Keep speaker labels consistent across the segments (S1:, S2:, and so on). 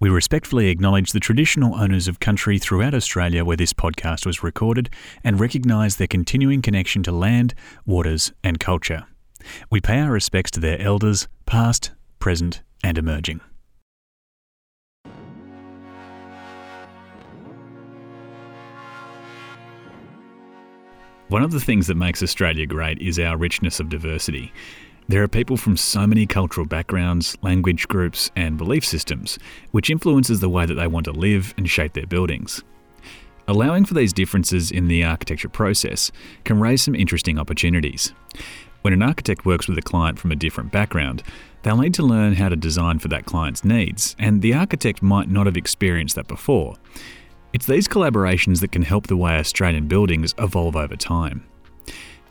S1: We respectfully acknowledge the traditional owners of country throughout Australia where this podcast was recorded and recognise their continuing connection to land, waters, and culture. We pay our respects to their elders, past, present, and emerging. One of the things that makes Australia great is our richness of diversity. There are people from so many cultural backgrounds, language groups, and belief systems, which influences the way that they want to live and shape their buildings. Allowing for these differences in the architecture process can raise some interesting opportunities. When an architect works with a client from a different background, they'll need to learn how to design for that client's needs, and the architect might not have experienced that before. It's these collaborations that can help the way Australian buildings evolve over time.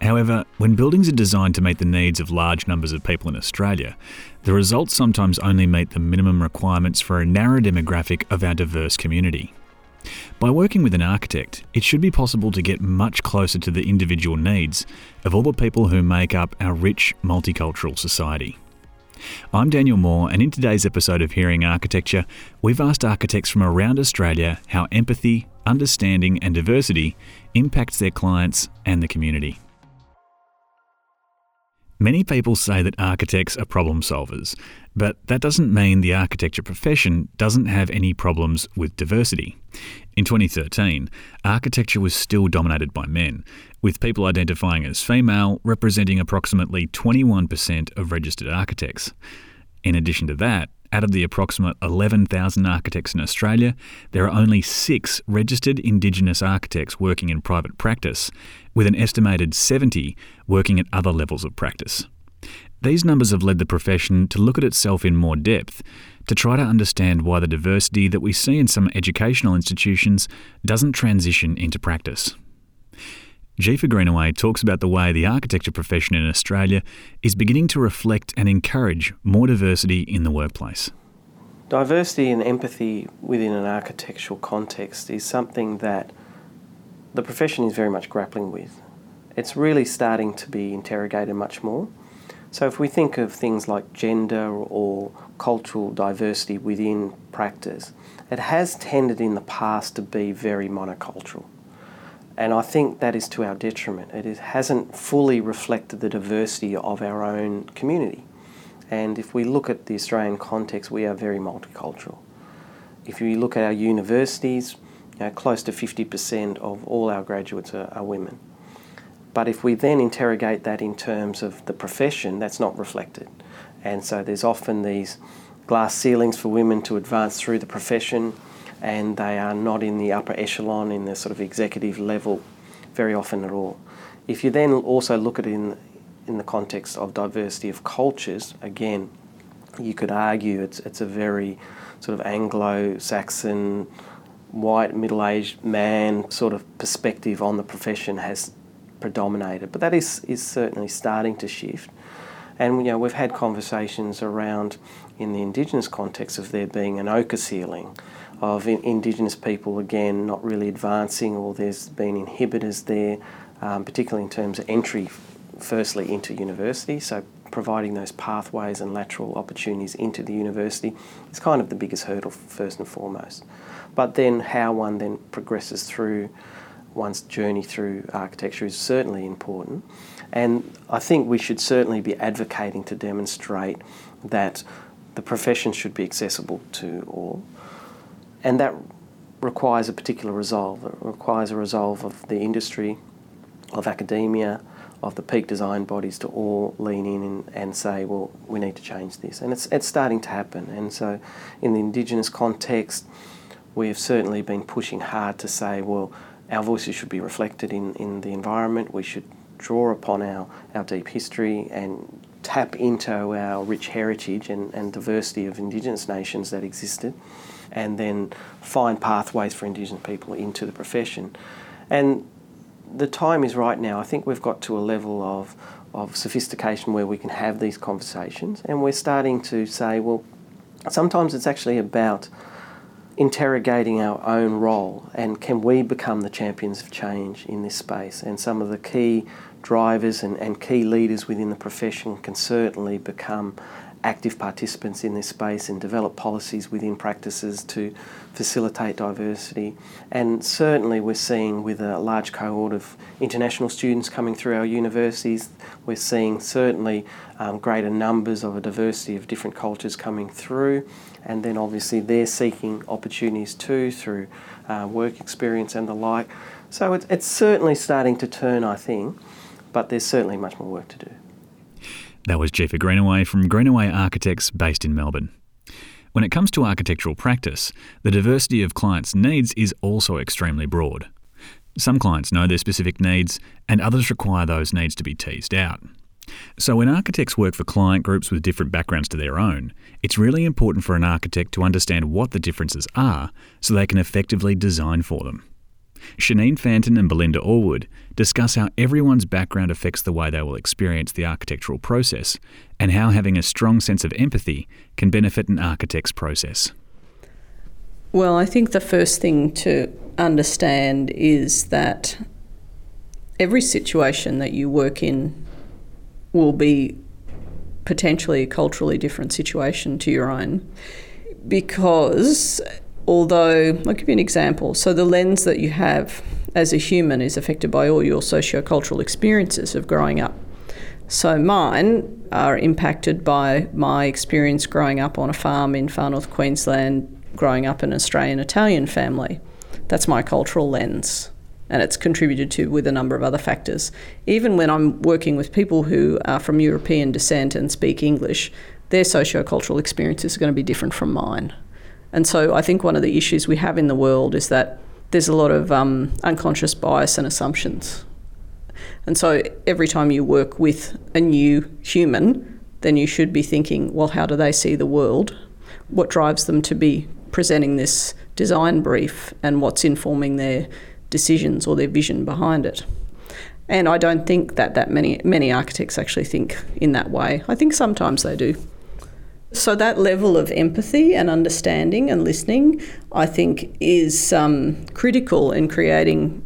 S1: However, when buildings are designed to meet the needs of large numbers of people in Australia, the results sometimes only meet the minimum requirements for a narrow demographic of our diverse community. By working with an architect, it should be possible to get much closer to the individual needs of all the people who make up our rich multicultural society. I'm Daniel Moore, and in today's episode of Hearing Architecture, we've asked architects from around Australia how empathy, understanding, and diversity impacts their clients and the community. Many people say that architects are problem solvers, but that doesn't mean the architecture profession doesn't have any problems with diversity. In 2013, architecture was still dominated by men, with people identifying as female representing approximately 21% of registered architects. In addition to that, out of the approximate 11,000 architects in Australia, there are only six registered Indigenous architects working in private practice, with an estimated 70 working at other levels of practice. These numbers have led the profession to look at itself in more depth, to try to understand why the diversity that we see in some educational institutions doesn't transition into practice. Jefa Greenaway talks about the way the architecture profession in Australia is beginning to reflect and encourage more diversity in the workplace.
S2: Diversity and empathy within an architectural context is something that the profession is very much grappling with. It's really starting to be interrogated much more. So, if we think of things like gender or cultural diversity within practice, it has tended in the past to be very monocultural. And I think that is to our detriment. It is, hasn't fully reflected the diversity of our own community. And if we look at the Australian context, we are very multicultural. If you look at our universities, you know, close to 50% of all our graduates are, are women. But if we then interrogate that in terms of the profession, that's not reflected. And so there's often these glass ceilings for women to advance through the profession and they are not in the upper echelon, in the sort of executive level, very often at all. If you then also look at it in, in the context of diversity of cultures, again, you could argue it's, it's a very sort of Anglo Saxon, white, middle aged man sort of perspective on the profession has predominated. But that is, is certainly starting to shift. And you know, we've had conversations around in the Indigenous context of there being an ochre ceiling of Indigenous people, again, not really advancing, or there's been inhibitors there, um, particularly in terms of entry, firstly, into university. So, providing those pathways and lateral opportunities into the university is kind of the biggest hurdle, first and foremost. But then, how one then progresses through one's journey through architecture is certainly important. And I think we should certainly be advocating to demonstrate that the profession should be accessible to all and that requires a particular resolve. It requires a resolve of the industry, of academia, of the peak design bodies to all lean in and, and, say, well, we need to change this. And it's, it's starting to happen. And so, in the Indigenous context, we have certainly been pushing hard to say, well, our voices should be reflected in, in the environment. We should draw upon our, our deep history and tap into our rich heritage and, and diversity of Indigenous nations that existed and then find pathways for Indigenous people into the profession. And the time is right now. I think we've got to a level of, of sophistication where we can have these conversations, and we're starting to say, well, sometimes it's actually about interrogating our own role and can we become the champions of change in this space? And some of the key drivers and, and key leaders within the profession can certainly become active participants in this space and develop policies within practices to facilitate diversity. And certainly, we're seeing with a large cohort of international students coming through our universities, we're seeing certainly um, greater numbers of a diversity of different cultures coming through. And then, obviously, they're seeking opportunities too through uh, work experience and the like. So, it's, it's certainly starting to turn, I think, but there's certainly much more work to do.
S1: That was Jefa Greenaway from Greenaway Architects based in Melbourne. When it comes to architectural practice, the diversity of clients' needs is also extremely broad. Some clients know their specific needs, and others require those needs to be teased out. So, when architects work for client groups with different backgrounds to their own, it's really important for an architect to understand what the differences are so they can effectively design for them. Shaneen Fantin and Belinda Allwood discuss how everyone's background affects the way they will experience the architectural process and how having a strong sense of empathy can benefit an architect's process.
S3: Well, I think the first thing to understand is that every situation that you work in will be potentially a culturally different situation to your own because although I'll give you an example. So the lens that you have as a human is affected by all your socio-cultural experiences of growing up. So mine are impacted by my experience growing up on a farm in far north Queensland, growing up in an Australian Italian family. That's my cultural lens. And it's contributed to with a number of other factors. Even when I'm working with people who are from European descent and speak English, their socio-cultural experiences are going to be different from mine. And so I think one of the issues we have in the world is that there's a lot of um, unconscious bias and assumptions. And so every time you work with a new human, then you should be thinking, well, how do they see the world? What drives them to be presenting this design brief and what's informing their decisions or their vision behind it? And I don't think that that many many architects actually think in that way. I think sometimes they do. So, that level of empathy and understanding and listening, I think, is um, critical in creating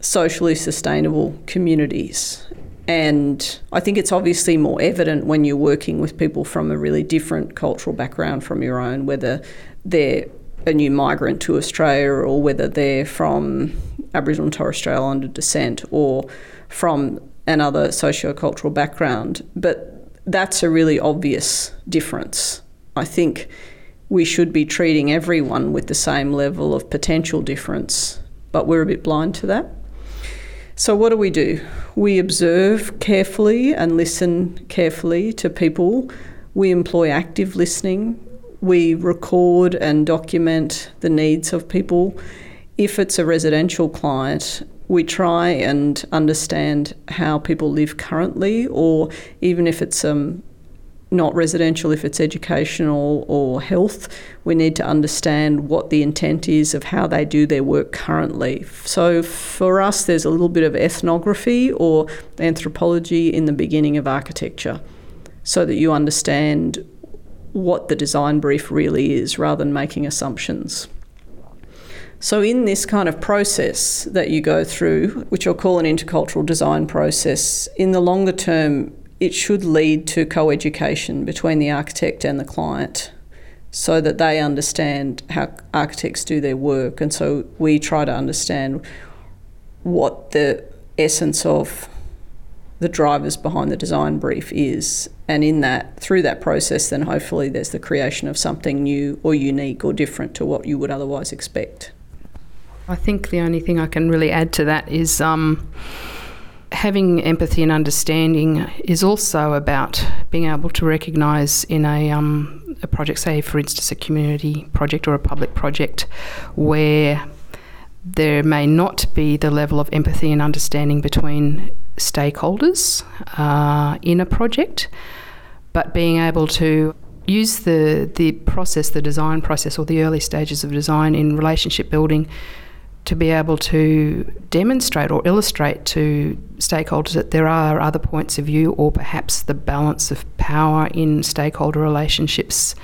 S3: socially sustainable communities. And I think it's obviously more evident when you're working with people from a really different cultural background from your own, whether they're a new migrant to Australia or whether they're from Aboriginal and Torres Strait Islander descent or from another socio-cultural background. But that's a really obvious difference. I think we should be treating everyone with the same level of potential difference, but we're a bit blind to that. So, what do we do? We observe carefully and listen carefully to people. We employ active listening. We record and document the needs of people. If it's a residential client, we try and understand how people live currently, or even if it's um, not residential, if it's educational or health, we need to understand what the intent is of how they do their work currently. So for us, there's a little bit of ethnography or anthropology in the beginning of architecture so that you understand what the design brief really is rather than making assumptions. So, in this kind of process that you go through, which I'll call an intercultural design process, in the longer term, it should lead to co education between the architect and the client so that they understand how architects do their work. And so we try to understand what the essence of the drivers behind the design brief is. And in that, through that process, then hopefully there's the creation of something new or unique or different to what you would otherwise expect.
S4: I think the only thing I can really add to that is um, having empathy and understanding is also about being able to recognise in a, um, a project, say for instance a community project or a public project, where there may not be the level of empathy and understanding between stakeholders uh, in a project, but being able to use the the process, the design process, or the early stages of design in relationship building to be able to demonstrate or illustrate to stakeholders that there are other points of view or perhaps the balance of power in stakeholder relationships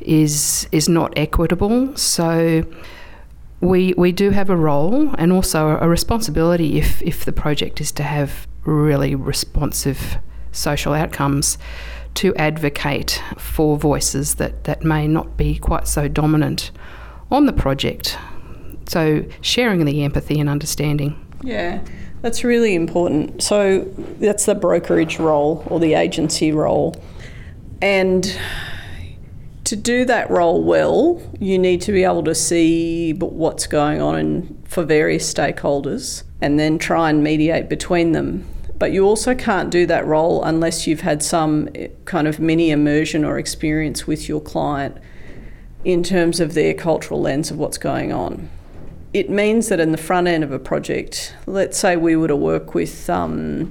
S4: is is not equitable. So we we do have a role and also a responsibility if if the project is to have really responsive social outcomes to advocate for voices that, that may not be quite so dominant on the project. So, sharing the empathy and understanding.
S3: Yeah, that's really important. So, that's the brokerage role or the agency role. And to do that role well, you need to be able to see what's going on in, for various stakeholders and then try and mediate between them. But you also can't do that role unless you've had some eh, kind of mini immersion or experience with your client in terms of their cultural lens of what's going on. It means that in the front end of a project, let's say we were to work with um,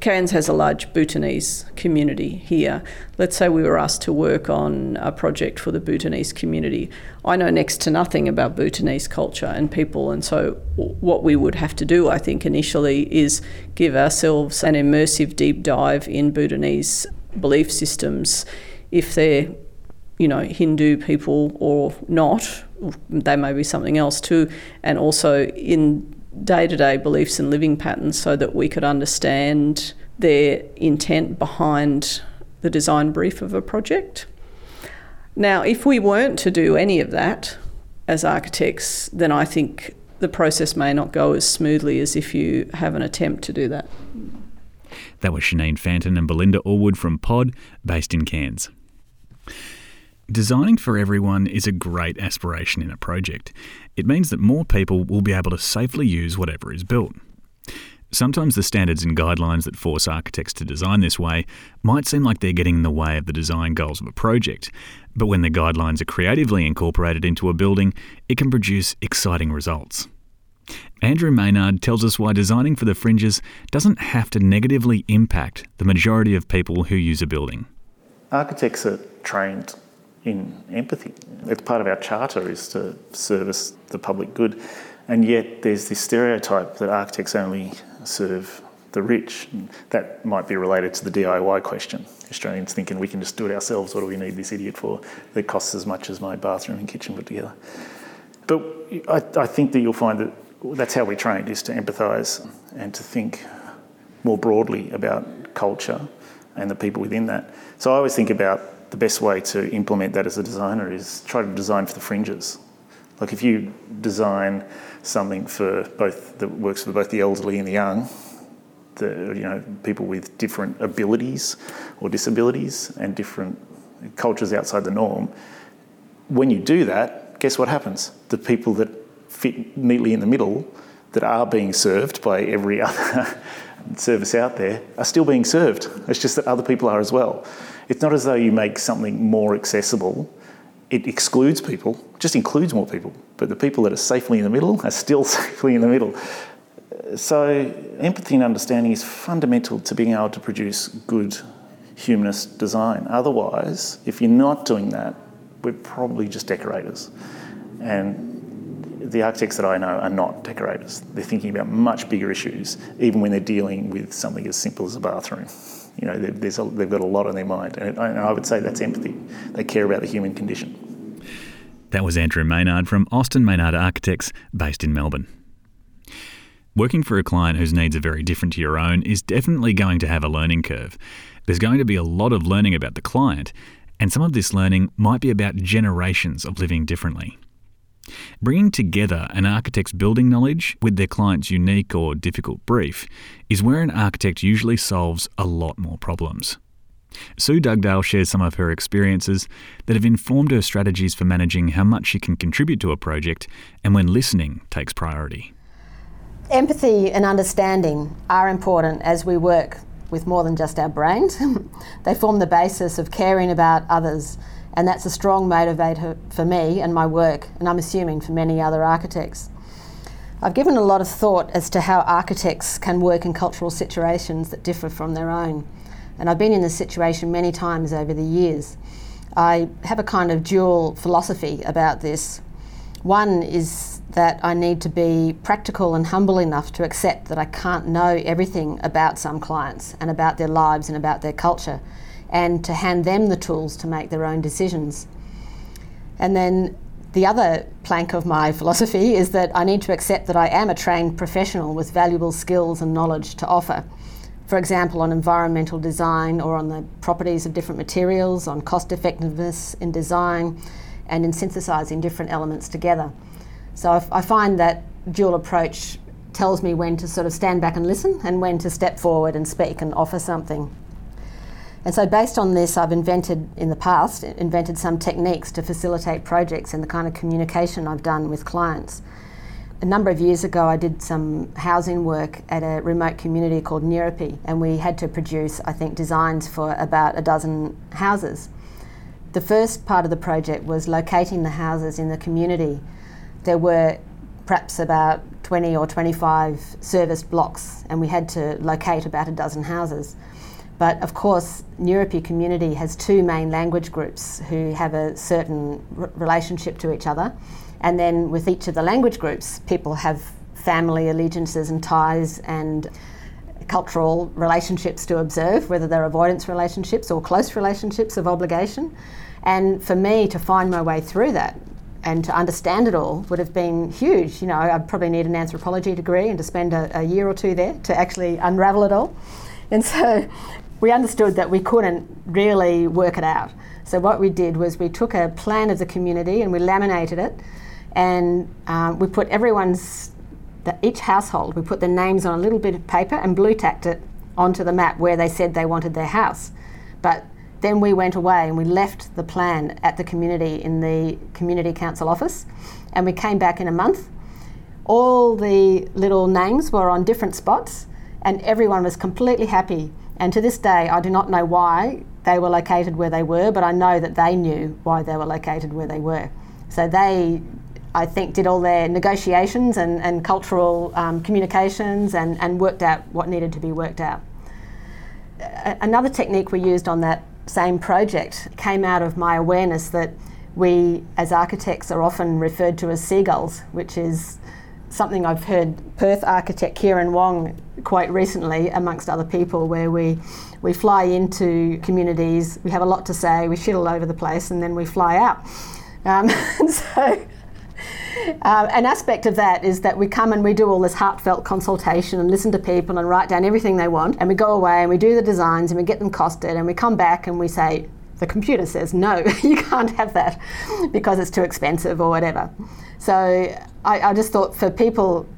S3: Cairns has a large Bhutanese community here. Let's say we were asked to work on a project for the Bhutanese community. I know next to nothing about Bhutanese culture and people, and so what we would have to do, I think, initially is give ourselves an immersive deep dive in Bhutanese belief systems. If they're, you know, Hindu people or not, they may be something else too, and also in day to day beliefs and living patterns so that we could understand their intent behind the design brief of a project. Now, if we weren't to do any of that as architects, then I think the process may not go as smoothly as if you have an attempt to do that.
S1: That was Shaneen Fantin and Belinda Allwood from Pod, based in Cairns. Designing for everyone is a great aspiration in a project. It means that more people will be able to safely use whatever is built. Sometimes the standards and guidelines that force architects to design this way might seem like they're getting in the way of the design goals of a project, but when the guidelines are creatively incorporated into a building, it can produce exciting results. Andrew Maynard tells us why designing for the fringes doesn't have to negatively impact the majority of people who use a building.
S5: Architects are trained in empathy. It's part of our charter is to service the public good. And yet there's this stereotype that architects only serve the rich. That might be related to the DIY question. Australians thinking we can just do it ourselves. What do we need this idiot for? That costs as much as my bathroom and kitchen put together. But I, I think that you'll find that that's how we train is to empathise and to think more broadly about culture and the people within that. So I always think about the best way to implement that as a designer is try to design for the fringes. Like if you design something for both that works for both the elderly and the young, the you know people with different abilities or disabilities and different cultures outside the norm. When you do that, guess what happens? The people that fit neatly in the middle, that are being served by every other service out there, are still being served. It's just that other people are as well. It's not as though you make something more accessible. It excludes people, just includes more people. But the people that are safely in the middle are still safely in the middle. So, empathy and understanding is fundamental to being able to produce good humanist design. Otherwise, if you're not doing that, we're probably just decorators. And the architects that I know are not decorators. They're thinking about much bigger issues, even when they're dealing with something as simple as a bathroom. You know, a, they've got a lot on their mind, and I would say that's empathy. They care about the human condition.
S1: That was Andrew Maynard from Austin Maynard Architects, based in Melbourne. Working for a client whose needs are very different to your own is definitely going to have a learning curve. There's going to be a lot of learning about the client, and some of this learning might be about generations of living differently. Bringing together an architect's building knowledge with their client's unique or difficult brief is where an architect usually solves a lot more problems. Sue Dugdale shares some of her experiences that have informed her strategies for managing how much she can contribute to a project and when listening takes priority.
S6: Empathy and understanding are important as we work with more than just our brains. they form the basis of caring about others and that's a strong motivator for me and my work, and I'm assuming for many other architects. I've given a lot of thought as to how architects can work in cultural situations that differ from their own, and I've been in this situation many times over the years. I have a kind of dual philosophy about this. One is that I need to be practical and humble enough to accept that I can't know everything about some clients and about their lives and about their culture and to hand them the tools to make their own decisions. And then the other plank of my philosophy is that I need to accept that I am a trained professional with valuable skills and knowledge to offer. for example, on environmental design or on the properties of different materials, on cost effectiveness in design, and in synthesizing different elements together. So I, I find that dual approach tells me when to sort of stand back and listen and when to step forward and speak and offer something. And so, based on this, I've invented in the past, invented some techniques to facilitate projects and the kind of communication I've done with clients. A number of years ago, I did some housing work at a remote community called Nyirripi, and we had to produce, I think, designs for about a dozen houses. The first part of the project was locating the houses in the community. There were perhaps about 20 or 25 serviced blocks, and we had to locate about a dozen houses. But of course, Nyirripi community has two main language groups who have a certain r- relationship to each other. And then with each of the language groups, people have family allegiances and ties and cultural relationships to observe, whether they're avoidance relationships or close relationships of obligation. And for me to find my way through that and to understand it all would have been huge. You know, I'd probably need an anthropology degree and to spend a, a year or two there to actually unravel it all. And so we understood that we couldn't really work it out. So what we did was we took a plan of the community and we laminated it, and um, we put everyone's, the, each household, we put their names on a little bit of paper and blue tacked it onto the map where they said they wanted their house. But then we went away and we left the plan at the community in the community council office, and we came back in a month. All the little names were on different spots, and everyone was completely happy and to this day, I do not know why they were located where they were, but I know that they knew why they were located where they were. So they, I think, did all their negotiations and, and cultural um, communications and, and worked out what needed to be worked out. A- another technique we used on that same project came out of my awareness that we, as architects, are often referred to as seagulls, which is something I've heard Perth architect Kieran Wong quite recently, amongst other people, where we we fly into communities, we have a lot to say, we shit all over the place, and then we fly out. Um, so. Uh, an aspect of that is that we come and we do all this heartfelt consultation and listen to people and write down everything they want, and we go away and we do the designs and we get them costed, and we come back and we say, the computer says, no, you can't have that because it's too expensive or whatever. So I, I just thought for people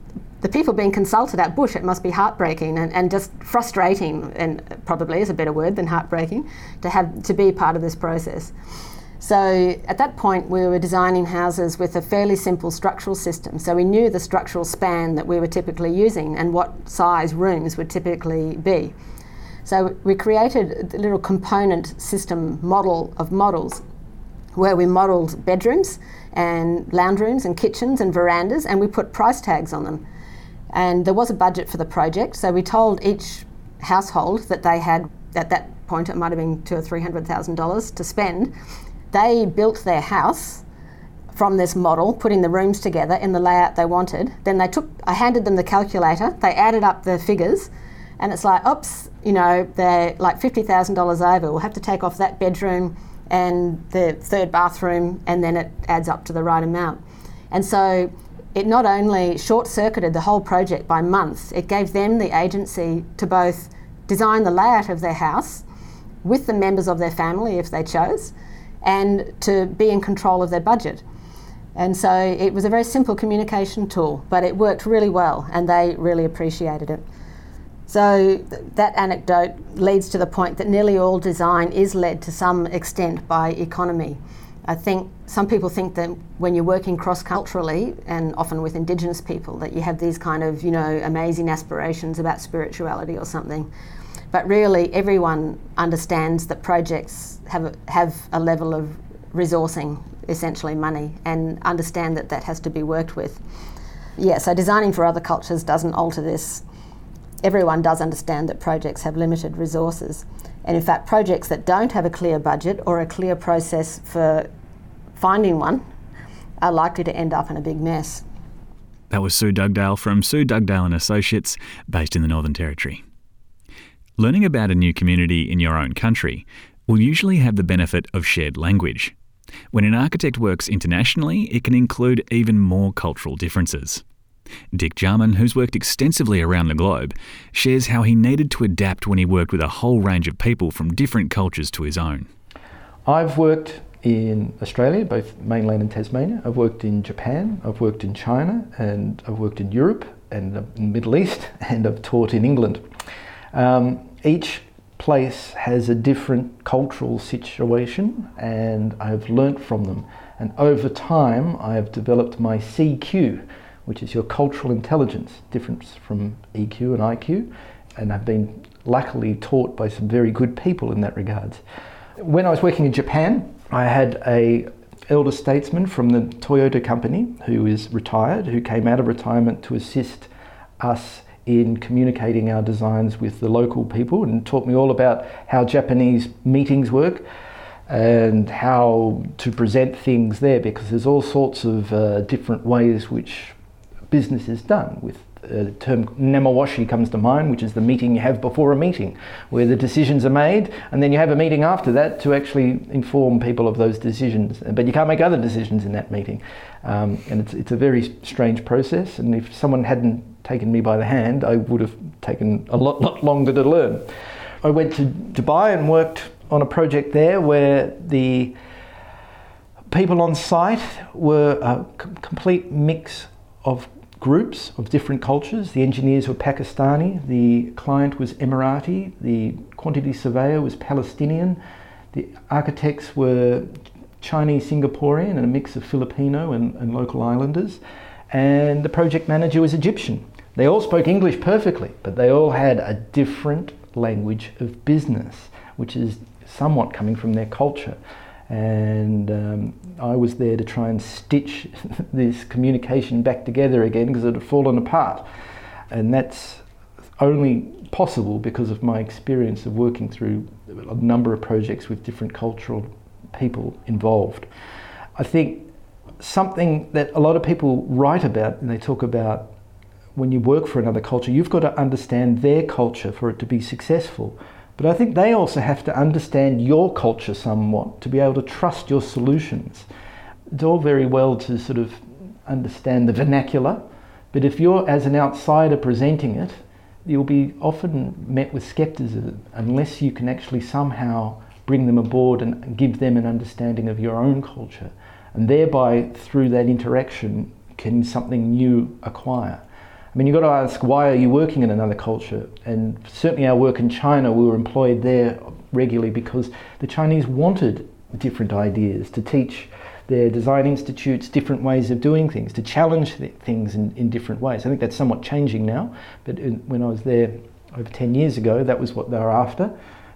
S6: the people being consulted at Bush, it must be heartbreaking and, and just frustrating, and probably is a better word than heartbreaking, to have to be part of this process. So at that point, we were designing houses with a fairly simple structural system. So we knew the structural span that we were typically using and what size rooms would typically be. So we created a little component system model of models where we modelled bedrooms and lounge rooms and kitchens and verandas and we put price tags on them. And there was a budget for the project, so we told each household that they had, at that point, it might have been two or three hundred thousand dollars to spend. They built their house from this model, putting the rooms together in the layout they wanted. Then they took, I handed them the calculator, they added up the figures, and it's like, oops, you know, they're like $50,000 over. We'll have to take off that bedroom and the third bathroom, and then it adds up to the right amount. And so it not only short circuited the whole project by months, it gave them the agency to both design the layout of their house with the members of their family if they chose, and to be in control of their budget. And so it was a very simple communication tool, but it worked really well, and they really appreciated it. So th- that anecdote leads to the point that nearly all design is led to some extent by economy. I think some people think that when you're working cross culturally and often with Indigenous people, that you have these kind of, you know, amazing aspirations about spirituality or something. But really, everyone understands that projects have a, have a level of resourcing, essentially money, and understand that that has to be worked with. Yeah, so designing for other cultures doesn't alter this. Everyone does understand that projects have limited resources. And in fact, projects that don't have a clear budget or a clear process for finding one are likely to end up in a big mess.
S1: That was Sue Dugdale from Sue Dugdale and Associates, based in the Northern Territory. Learning about a new community in your own country will usually have the benefit of shared language. When an architect works internationally, it can include even more cultural differences. Dick Jarman, who's worked extensively around the globe, shares how he needed to adapt when he worked with a whole range of people from different cultures to his own.
S7: I've worked in Australia, both mainland and Tasmania. I've worked in Japan, I've worked in China, and I've worked in Europe and the Middle East, and I've taught in England. Um, each place has a different cultural situation, and I've learnt from them. And over time, I have developed my CQ, which is your cultural intelligence, difference from EQ and IQ, and I've been luckily taught by some very good people in that regard. When I was working in Japan, I had a elder statesman from the Toyota company who is retired, who came out of retirement to assist us in communicating our designs with the local people and taught me all about how Japanese meetings work and how to present things there because there's all sorts of uh, different ways which business is done with the term nemawashi comes to mind, which is the meeting you have before a meeting, where the decisions are made, and then you have a meeting after that to actually inform people of those decisions. But you can't make other decisions in that meeting. Um, and it's, it's a very strange process, and if someone hadn't taken me by the hand, I would have taken a lot, lot longer to learn. I went to Dubai and worked on a project there where the people on site were a complete mix of groups of different cultures. The engineers were Pakistani, the client was Emirati, the quantity surveyor was Palestinian, the architects were Chinese Singaporean and a mix of Filipino and, and local islanders, and the project manager was Egyptian. They all spoke English perfectly, but they all had a different language of business, which is somewhat coming from their culture. And um, I was there to try and stitch this communication back together again because it had fallen apart. And that's only possible because of my experience of working through a number of projects with different cultural people involved. I think something that a lot of people write about and they talk about when you work for another culture, you've got to understand their culture for it to be successful. But I think they also have to understand your culture somewhat to be able to trust your solutions. It's all very well to sort of understand the vernacular, but if you're as an outsider presenting it, you'll be often met with skepticism unless you can actually somehow bring them aboard and give them an understanding of your own culture. And thereby, through that interaction, can something new acquire. I mean, you've got to ask why are you working in another culture? And certainly, our work in China, we were employed there regularly because the Chinese wanted different ideas to teach their design institutes different ways of doing things, to challenge th- things in, in different ways. I think that's somewhat changing now, but in, when I was there over 10 years ago, that was what they were after.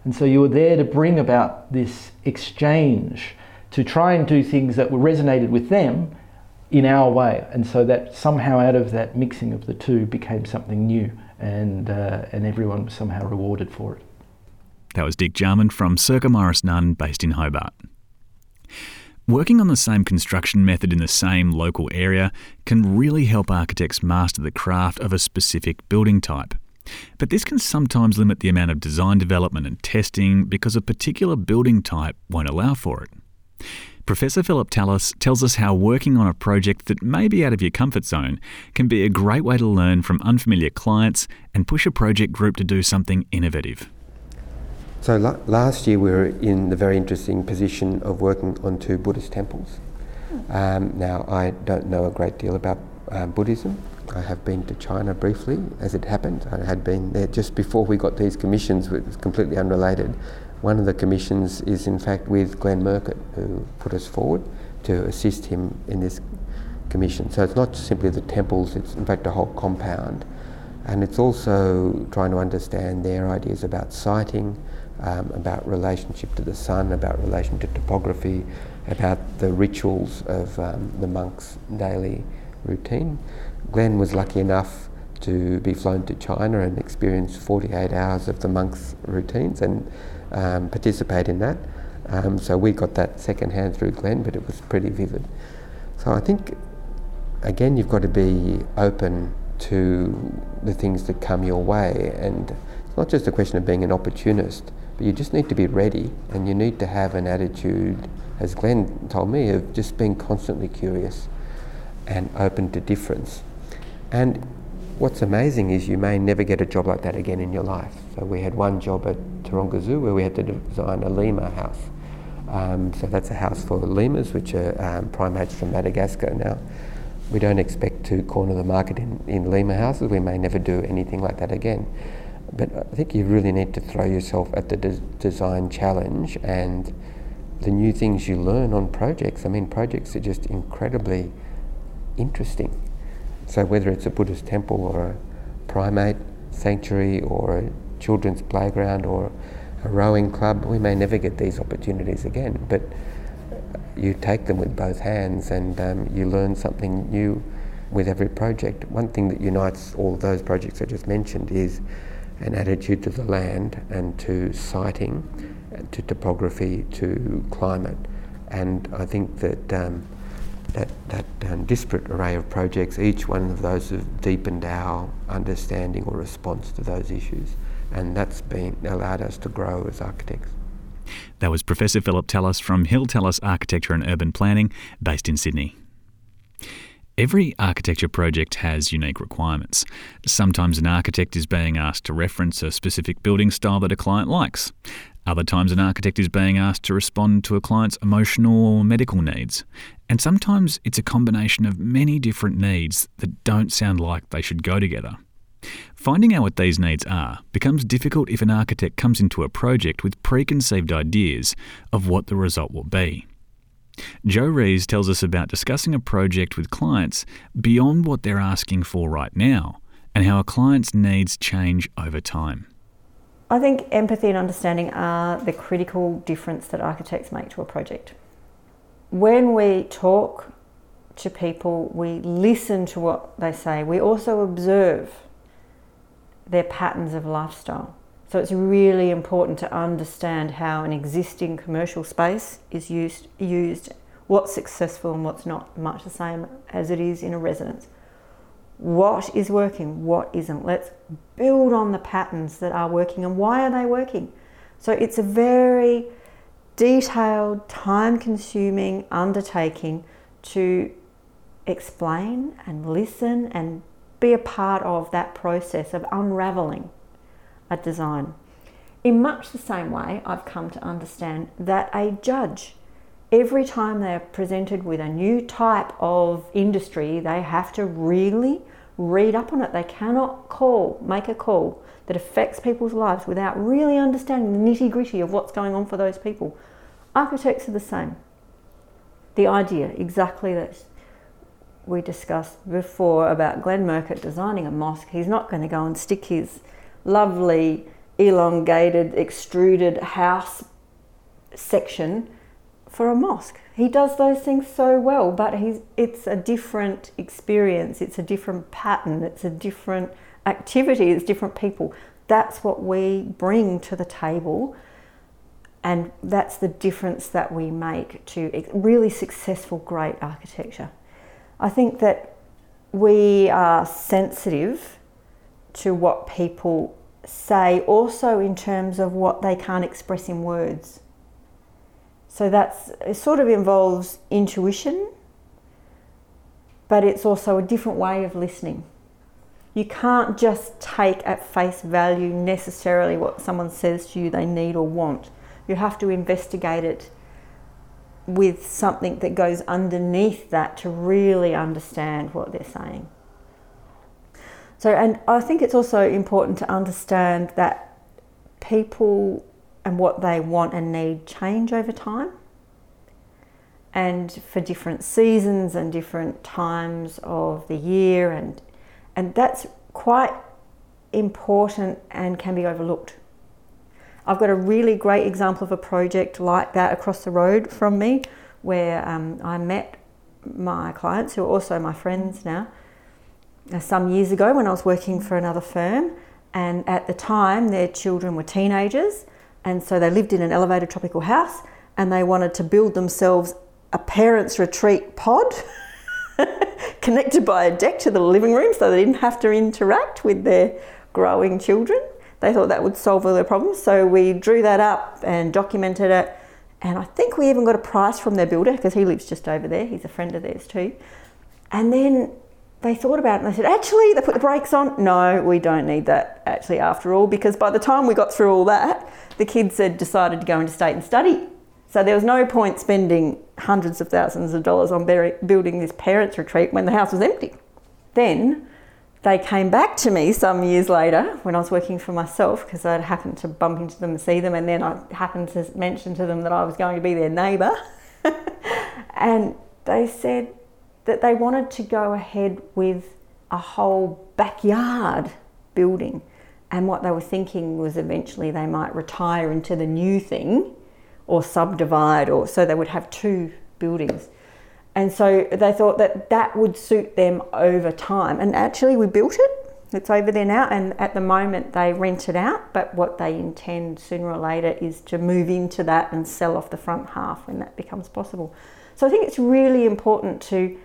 S7: And so you were there to bring about this exchange to try and do things that were resonated with them in our way. And so that somehow out of that mixing of the two became something new and, uh, and everyone was somehow rewarded for it.
S1: That was Dick Jarman from Circa Morris Nunn, based in Hobart. Working on the same construction method in the same local area can really help architects master the craft of a specific building type. But this can sometimes limit the amount of design development and testing because a particular building type won't allow for it. Professor Philip Thalis tells us how working on a project that may be out of your comfort zone can be a great way to learn from unfamiliar clients and push a project group to do something innovative.
S8: So la- last year we were in the very interesting position of working on two Buddhist temples. Um, now I don't know a great deal about uh, Buddhism. I have been to China briefly, as it happened. I had been there just before we got these commissions, which was completely unrelated. One of the commissions is in fact with Glenn Murcutt, who put us forward to assist him in this commission. So it's not simply the temples, it's in fact a whole compound. And it's also trying to understand their ideas about sighting, um, about relationship to the sun, about relation to topography, about the rituals of um, the monks' daily routine. Glenn was lucky enough to be flown to China and experience 48 hours of the monks' routines and um, participate in that. Um, so we got that second hand through Glenn, but it was pretty vivid. So I think, again, you've got to be open to the things that come your way, and it's not just a question of being an opportunist, but you just need to be ready, and you need to have an attitude, as Glenn told me, of just being constantly curious and open to difference. And what's amazing is you may never get a job like that again in your life. So we had one job at Taronga Zoo where we had to design a lemur house. Um, so that's a house for lemurs, which are um, primates from Madagascar. Now, we don't expect to corner the market in, in lemur houses. We may never do anything like that again. But I think you really need to throw yourself at the de- design challenge and the new things you learn on projects. I mean, projects are just incredibly interesting. So whether it's a Buddhist temple or a primate sanctuary or a children's playground or a rowing club, we may never get these opportunities again. But you take them with both hands and um, you learn something new with every project. One thing that unites all those projects I just mentioned is an attitude to the land and to sighting, to topography, to climate. And I think that um, that, that um, disparate array of projects, each one of those have deepened our understanding or response to those issues. And that's been allowed us to grow as architects.
S1: That was Professor Philip Thalis from Hill Thalis Architecture and Urban Planning, based in Sydney. Every architecture project has unique requirements. Sometimes an architect is being asked to reference a specific building style that a client likes. Other times, an architect is being asked to respond to a client's emotional or medical needs. And sometimes it's a combination of many different needs that don't sound like they should go together. Finding out what these needs are becomes difficult if an architect comes into a project with preconceived ideas of what the result will be. Joe Rees tells us about discussing a project with clients beyond what they're asking for right now and how a client's needs change over time.
S9: I think empathy and understanding are the critical difference that architects make to a project. When we talk to people, we listen to what they say, we also observe their patterns of lifestyle. So it's really important to understand how an existing commercial space is used, used, what's successful and what's not, much the same as it is in a residence. What is working, what isn't? Let's build on the patterns that are working and why are they working? So it's a very detailed, time consuming undertaking to explain and listen and be a part of that process of unraveling a design. In much the same way, I've come to understand that a judge, every time they're presented with a new type of industry, they have to really read up on it. They cannot call, make a call that affects people's lives without really understanding the nitty gritty of what's going on for those people. Architects are the same. The idea, exactly this we discussed before about Glenn Murcutt designing a mosque, he's not going to go and stick his lovely, elongated, extruded house section for a mosque. He does those things so well, but he's, it's a different experience, it's a different pattern, it's a different activity, it's different people. That's what we bring to the table, and that's the difference that we make to really successful, great architecture. I think that we are sensitive to what people say, also in terms of what they can't express in words. So that's it sort of involves intuition, but it's also a different way of listening. You can't just take at face value necessarily what someone says to you they need or want. You have to investigate it with something that goes underneath that to really understand what they're saying. So, and I think it's also important to understand that people and what they want and need change over time. And for different seasons and different times of the year, and, and that's quite important and can be overlooked. I've got a really great example of a project like that across the road from me where um, I met my clients who are also my friends now uh, some years ago when I was working for another firm. And at the time, their children were teenagers, and so they lived in an elevated tropical house and they wanted to build themselves a parents' retreat pod. connected by a deck to the living room so they didn't have to interact with their growing children. They thought that would solve all their problems. So we drew that up and documented it. And I think we even got a price from their builder because he lives just over there. He's a friend of theirs too. And then they thought about it and they said, actually, they put the brakes on. No, we don't need that actually after all, because by the time we got through all that, the kids had decided to go into state and study. So there was no point spending hundreds of thousands of dollars on building this parents' retreat when the house was empty. Then they came back to me some years later when I was working for myself because I'd happened to bump into them and see them, and then I happened to mention to them that I was going to be their neighbour. and they said that they wanted to go ahead with a whole backyard building. And what they were thinking was eventually they might retire into the new thing or subdivide, or so they would have two buildings. And so they thought that that would suit them over time. And actually, we built it. It's over there now, and at the moment they rent it out. But what they intend sooner or later is to move into that and sell off the front half when that becomes possible. So I think it's really important to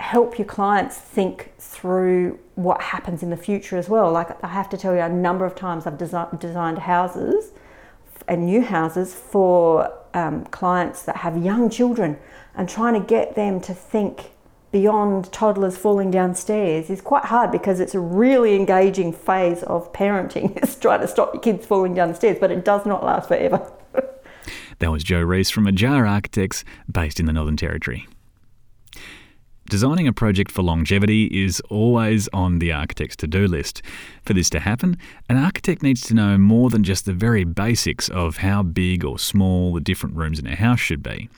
S9: help your clients think through what happens in the future as well. Like I have to tell you, a number of times I've desi- designed houses and new houses for um, clients that have young children and trying to get them to think beyond toddlers falling downstairs is quite hard because it's a really engaging phase of parenting. it's trying to stop your kids falling downstairs, but it does not last forever.
S1: that was joe Rees from Ajar Architects based in the Northern Territory. Designing a project for longevity is always on the architect's to do list. For this to happen, an architect needs to know more than just the very basics of how big or small the different rooms in a house should be.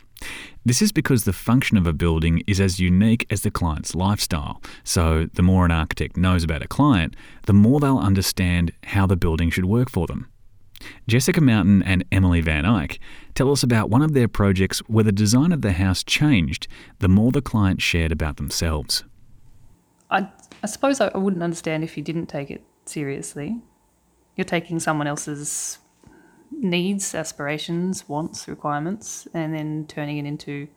S1: This is because the function of a building is as unique as the client's lifestyle. So, the more an architect knows about a client, the more they'll understand how the building should work for them. Jessica Mountain and Emily Van Eyck tell us about one of their projects where the design of the house changed the more the client shared about themselves.
S10: I, I suppose I wouldn't understand if you didn't take it seriously. You're taking someone else's needs, aspirations, wants, requirements, and then turning it into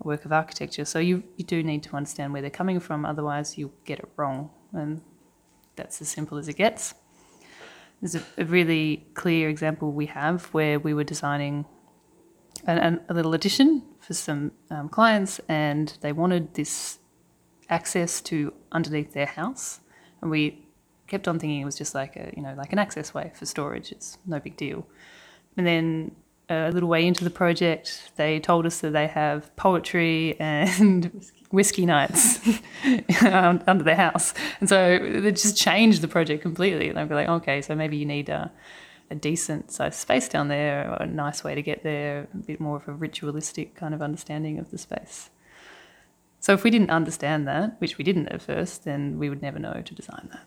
S10: a work of architecture. So you, you do need to understand where they're coming from, otherwise, you'll get it wrong. And that's as simple as it gets. There's a, a really clear example we have where we were designing an, a little addition for some um, clients, and they wanted this access to underneath their house, and we kept on thinking it was just like a you know like an access way for storage. It's no big deal. And then a little way into the project, they told us that they have poetry and whiskey nights um, under the house. And so they just changed the project completely. And they'd be like, okay, so maybe you need a, a decent space down there, a nice way to get there, a bit more of a ritualistic kind of understanding of the space. So if we didn't understand that, which we didn't at first, then we would never know to design that.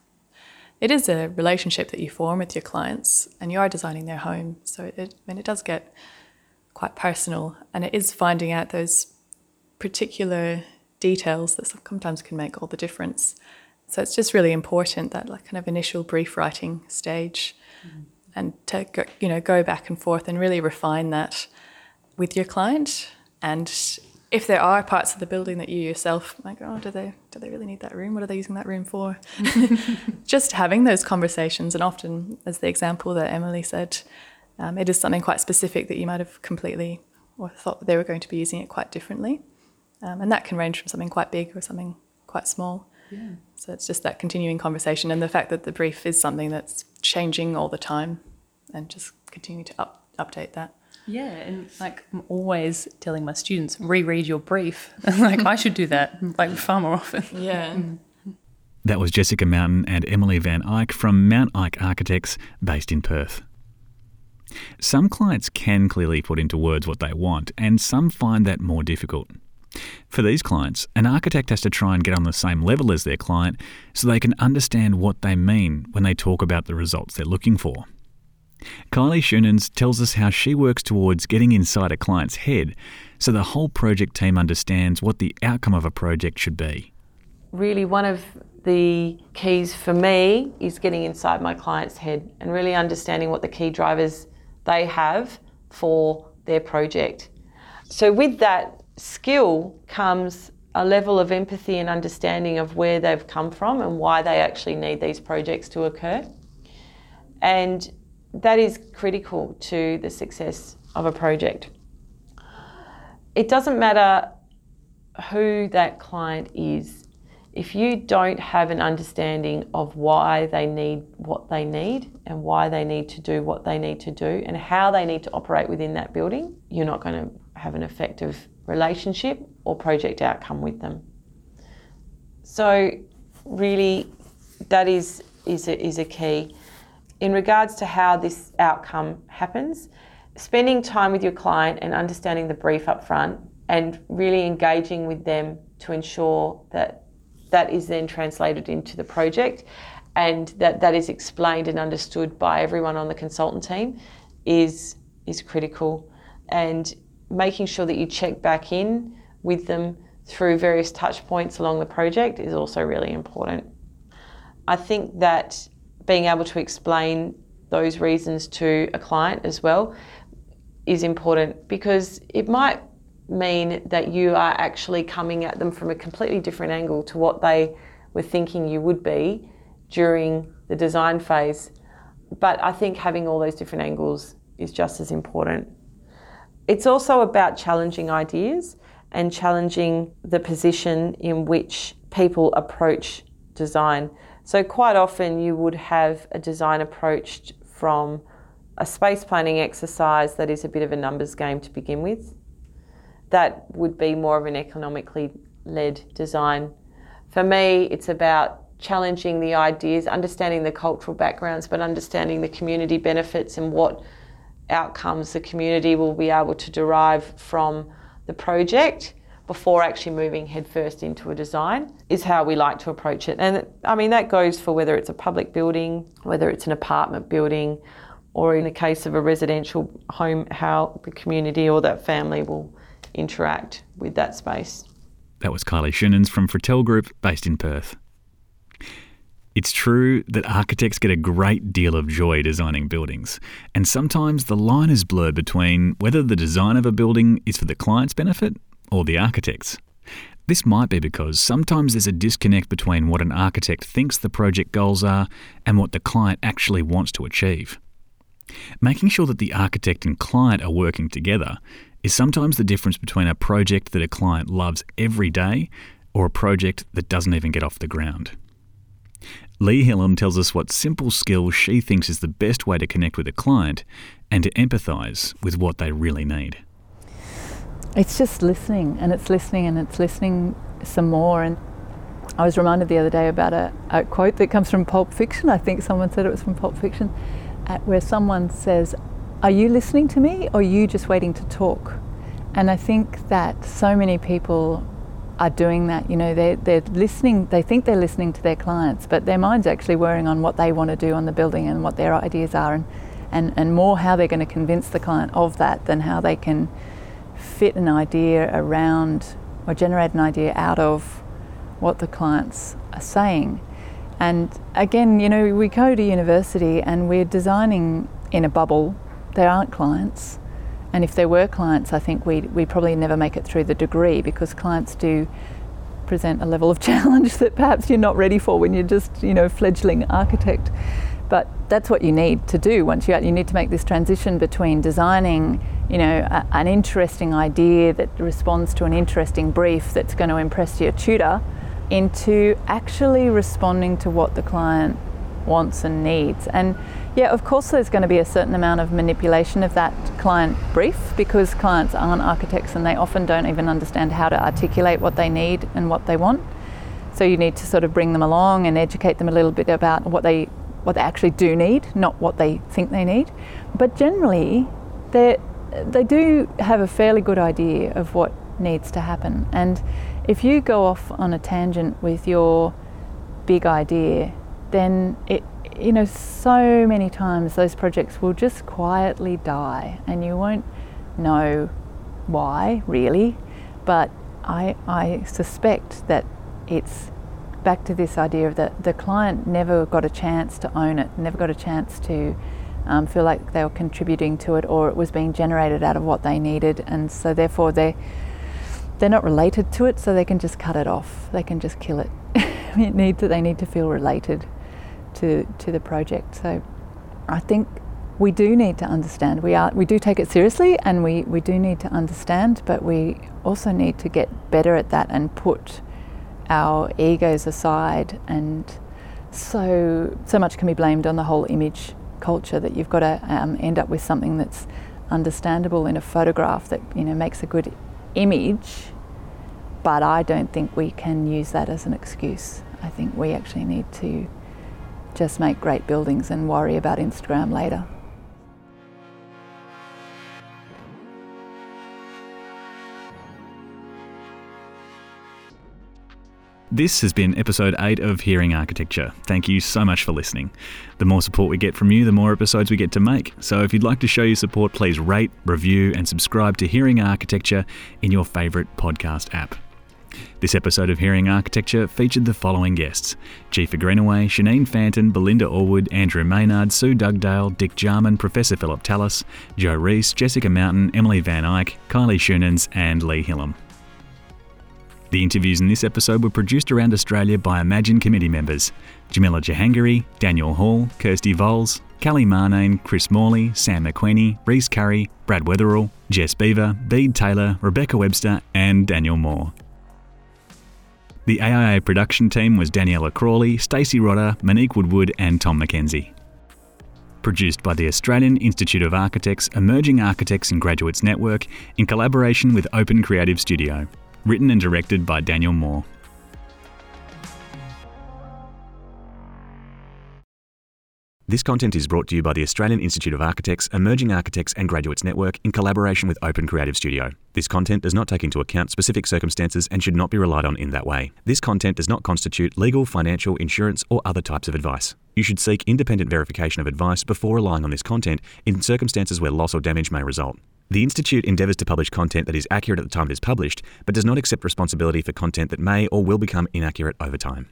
S11: It is a relationship that you form with your clients, and you are designing their home. So it, I mean, it does get quite personal, and it is finding out those particular details that sometimes can make all the difference. So it's just really important that like kind of initial brief writing stage, mm. and to go, you know go back and forth and really refine that with your client. And if there are parts of the building that you yourself like, oh, do they do they really need that room? What are they using that room for? just having those conversations, and often, as the example that Emily said, um, it is something quite specific that you might have completely or thought they were going to be using it quite differently. Um, and that can range from something quite big or something quite small. Yeah. So it's just that continuing conversation and the fact that the brief is something that's changing all the time and just continue to up, update that.
S10: Yeah, and like I'm always telling my students, reread your brief. like I should do that like far more often.
S11: Yeah.
S1: That was Jessica Mountain and Emily Van Eyck from Mount Eyck Architects based in Perth. Some clients can clearly put into words what they want, and some find that more difficult. For these clients, an architect has to try and get on the same level as their client so they can understand what they mean when they talk about the results they're looking for. Kylie Schoenens tells us how she works towards getting inside a client's head so the whole project team understands what the outcome of a project should be.
S12: Really, one of the keys for me is getting inside my client's head and really understanding what the key drivers they have for their project. So, with that, skill comes a level of empathy and understanding of where they've come from and why they actually need these projects to occur. And that is critical to the success of a project. It doesn't matter who that client is, if you don't have an understanding of why they need what they need and why they need to do what they need to do and how they need to operate within that building, you're not going to have an effective relationship or project outcome with them. So, really, that is, is, a, is a key. In regards to how this outcome happens, spending time with your client and understanding the brief up front and really engaging with them to ensure that that is then translated into the project and that that is explained and understood by everyone on the consultant team is is critical and making sure that you check back in with them through various touch points along the project is also really important. I think that being able to explain those reasons to a client as well is important because it might mean that you are actually coming at them from a completely different angle to what they were thinking you would be during the design phase. But I think having all those different angles is just as important. It's also about challenging ideas and challenging the position in which people approach design. So, quite often, you would have a design approached from a space planning exercise that is a bit of a numbers game to begin with. That would be more of an economically led design. For me, it's about challenging the ideas, understanding the cultural backgrounds, but understanding the community benefits and what outcomes the community will be able to derive from the project before actually moving headfirst into a design is how we like to approach it. And I mean, that goes for whether it's a public building, whether it's an apartment building, or in the case of a residential home, how the community or that family will interact with that space.
S1: That was Kylie Schoenens from Fratelli Group, based in Perth. It's true that architects get a great deal of joy designing buildings, and sometimes the line is blurred between whether the design of a building is for the client's benefit or the architect's. This might be because sometimes there's a disconnect between what an architect thinks the project goals are and what the client actually wants to achieve. Making sure that the architect and client are working together is sometimes the difference between a project that a client loves every day or a project that doesn't even get off the ground. Lee Hillam tells us what simple skill she thinks is the best way to connect with a client and to empathise with what they really need.
S13: It's just listening, and it's listening, and it's listening some more. And I was reminded the other day about a, a quote that comes from Pulp Fiction. I think someone said it was from Pulp Fiction, at where someone says, Are you listening to me, or are you just waiting to talk? And I think that so many people are doing that. You know, they're, they're listening, they think they're listening to their clients, but their mind's actually worrying on what they want to do on the building and what their ideas are, and, and, and more how they're going to convince the client of that than how they can fit an idea around or generate an idea out of what the clients are saying. And again, you know, we go to university and we're designing in a bubble. There aren't clients. And if there were clients, I think we we probably never make it through the degree because clients do present a level of challenge that perhaps you're not ready for when you're just, you know, fledgling architect. But that's what you need to do once you you need to make this transition between designing, you know, a, an interesting idea that responds to an interesting brief that's going to impress your tutor into actually responding to what the client wants and needs. And yeah, of course, there's going to be a certain amount of manipulation of that client brief because clients aren't architects and they often don't even understand how to articulate what they need and what they want. So you need to sort of bring them along and educate them a little bit about what they what they actually do need, not what they think they need. But generally, they they do have a fairly good idea of what needs to happen. And if you go off on a tangent with your big idea, then it you know so many times those projects will just quietly die and you won't know why really. But I, I suspect that it's back to this idea of that the client never got a chance to own it never got a chance to um, feel like they were contributing to it or it was being generated out of what they needed. And so therefore they they're not related to it so they can just cut it off. They can just kill it. Need to, they need to feel related to, to the project. So I think we do need to understand. We are we do take it seriously and we, we do need to understand, but we also need to get better at that and put our egos aside and so so much can be blamed on the whole image culture that you've got to um, end up with something that's understandable in a photograph that you know makes a good image but I don't think we can use that as an excuse. I think we actually need to just make great buildings and worry about Instagram later.
S1: This has been episode 8 of Hearing Architecture. Thank you so much for listening. The more support we get from you, the more episodes we get to make. So if you'd like to show your support, please rate, review, and subscribe to Hearing Architecture in your favourite podcast app. This episode of Hearing Architecture featured the following guests Jefa Greenaway, Shaneen Fantin, Belinda Orwood, Andrew Maynard, Sue Dugdale, Dick Jarman, Professor Philip Thalis, Joe Reese, Jessica Mountain, Emily Van Eyck, Kylie Schoonens, and Lee Hillam. The interviews in this episode were produced around Australia by EmAGN committee members Jamila Jahangiri, Daniel Hall, Kirsty Voles, Callie Marnane, Chris Morley, Sam McQueenie, Reese Curry, Brad Weatherall, Jess Beaver, Bede Taylor, Rebecca Webster, and Daniel Moore. The AIA production team was Daniela Crawley, Stacey Rodder, Monique Woodward, and Tom McKenzie. Produced by the Australian Institute of Architects Emerging Architects and Graduates Network in collaboration with Open Creative Studio written and directed by Daniel Moore. This content is brought to you by the Australian Institute of Architects, Emerging Architects and Graduates Network in collaboration with Open Creative Studio. This content does not take into account specific circumstances and should not be relied on in that way. This content does not constitute legal, financial, insurance, or other types of advice. You should seek independent verification of advice before relying on this content in circumstances where loss or damage may result. The Institute endeavours to publish content that is accurate at the time it is published, but does not accept responsibility for content that may or will become inaccurate over time.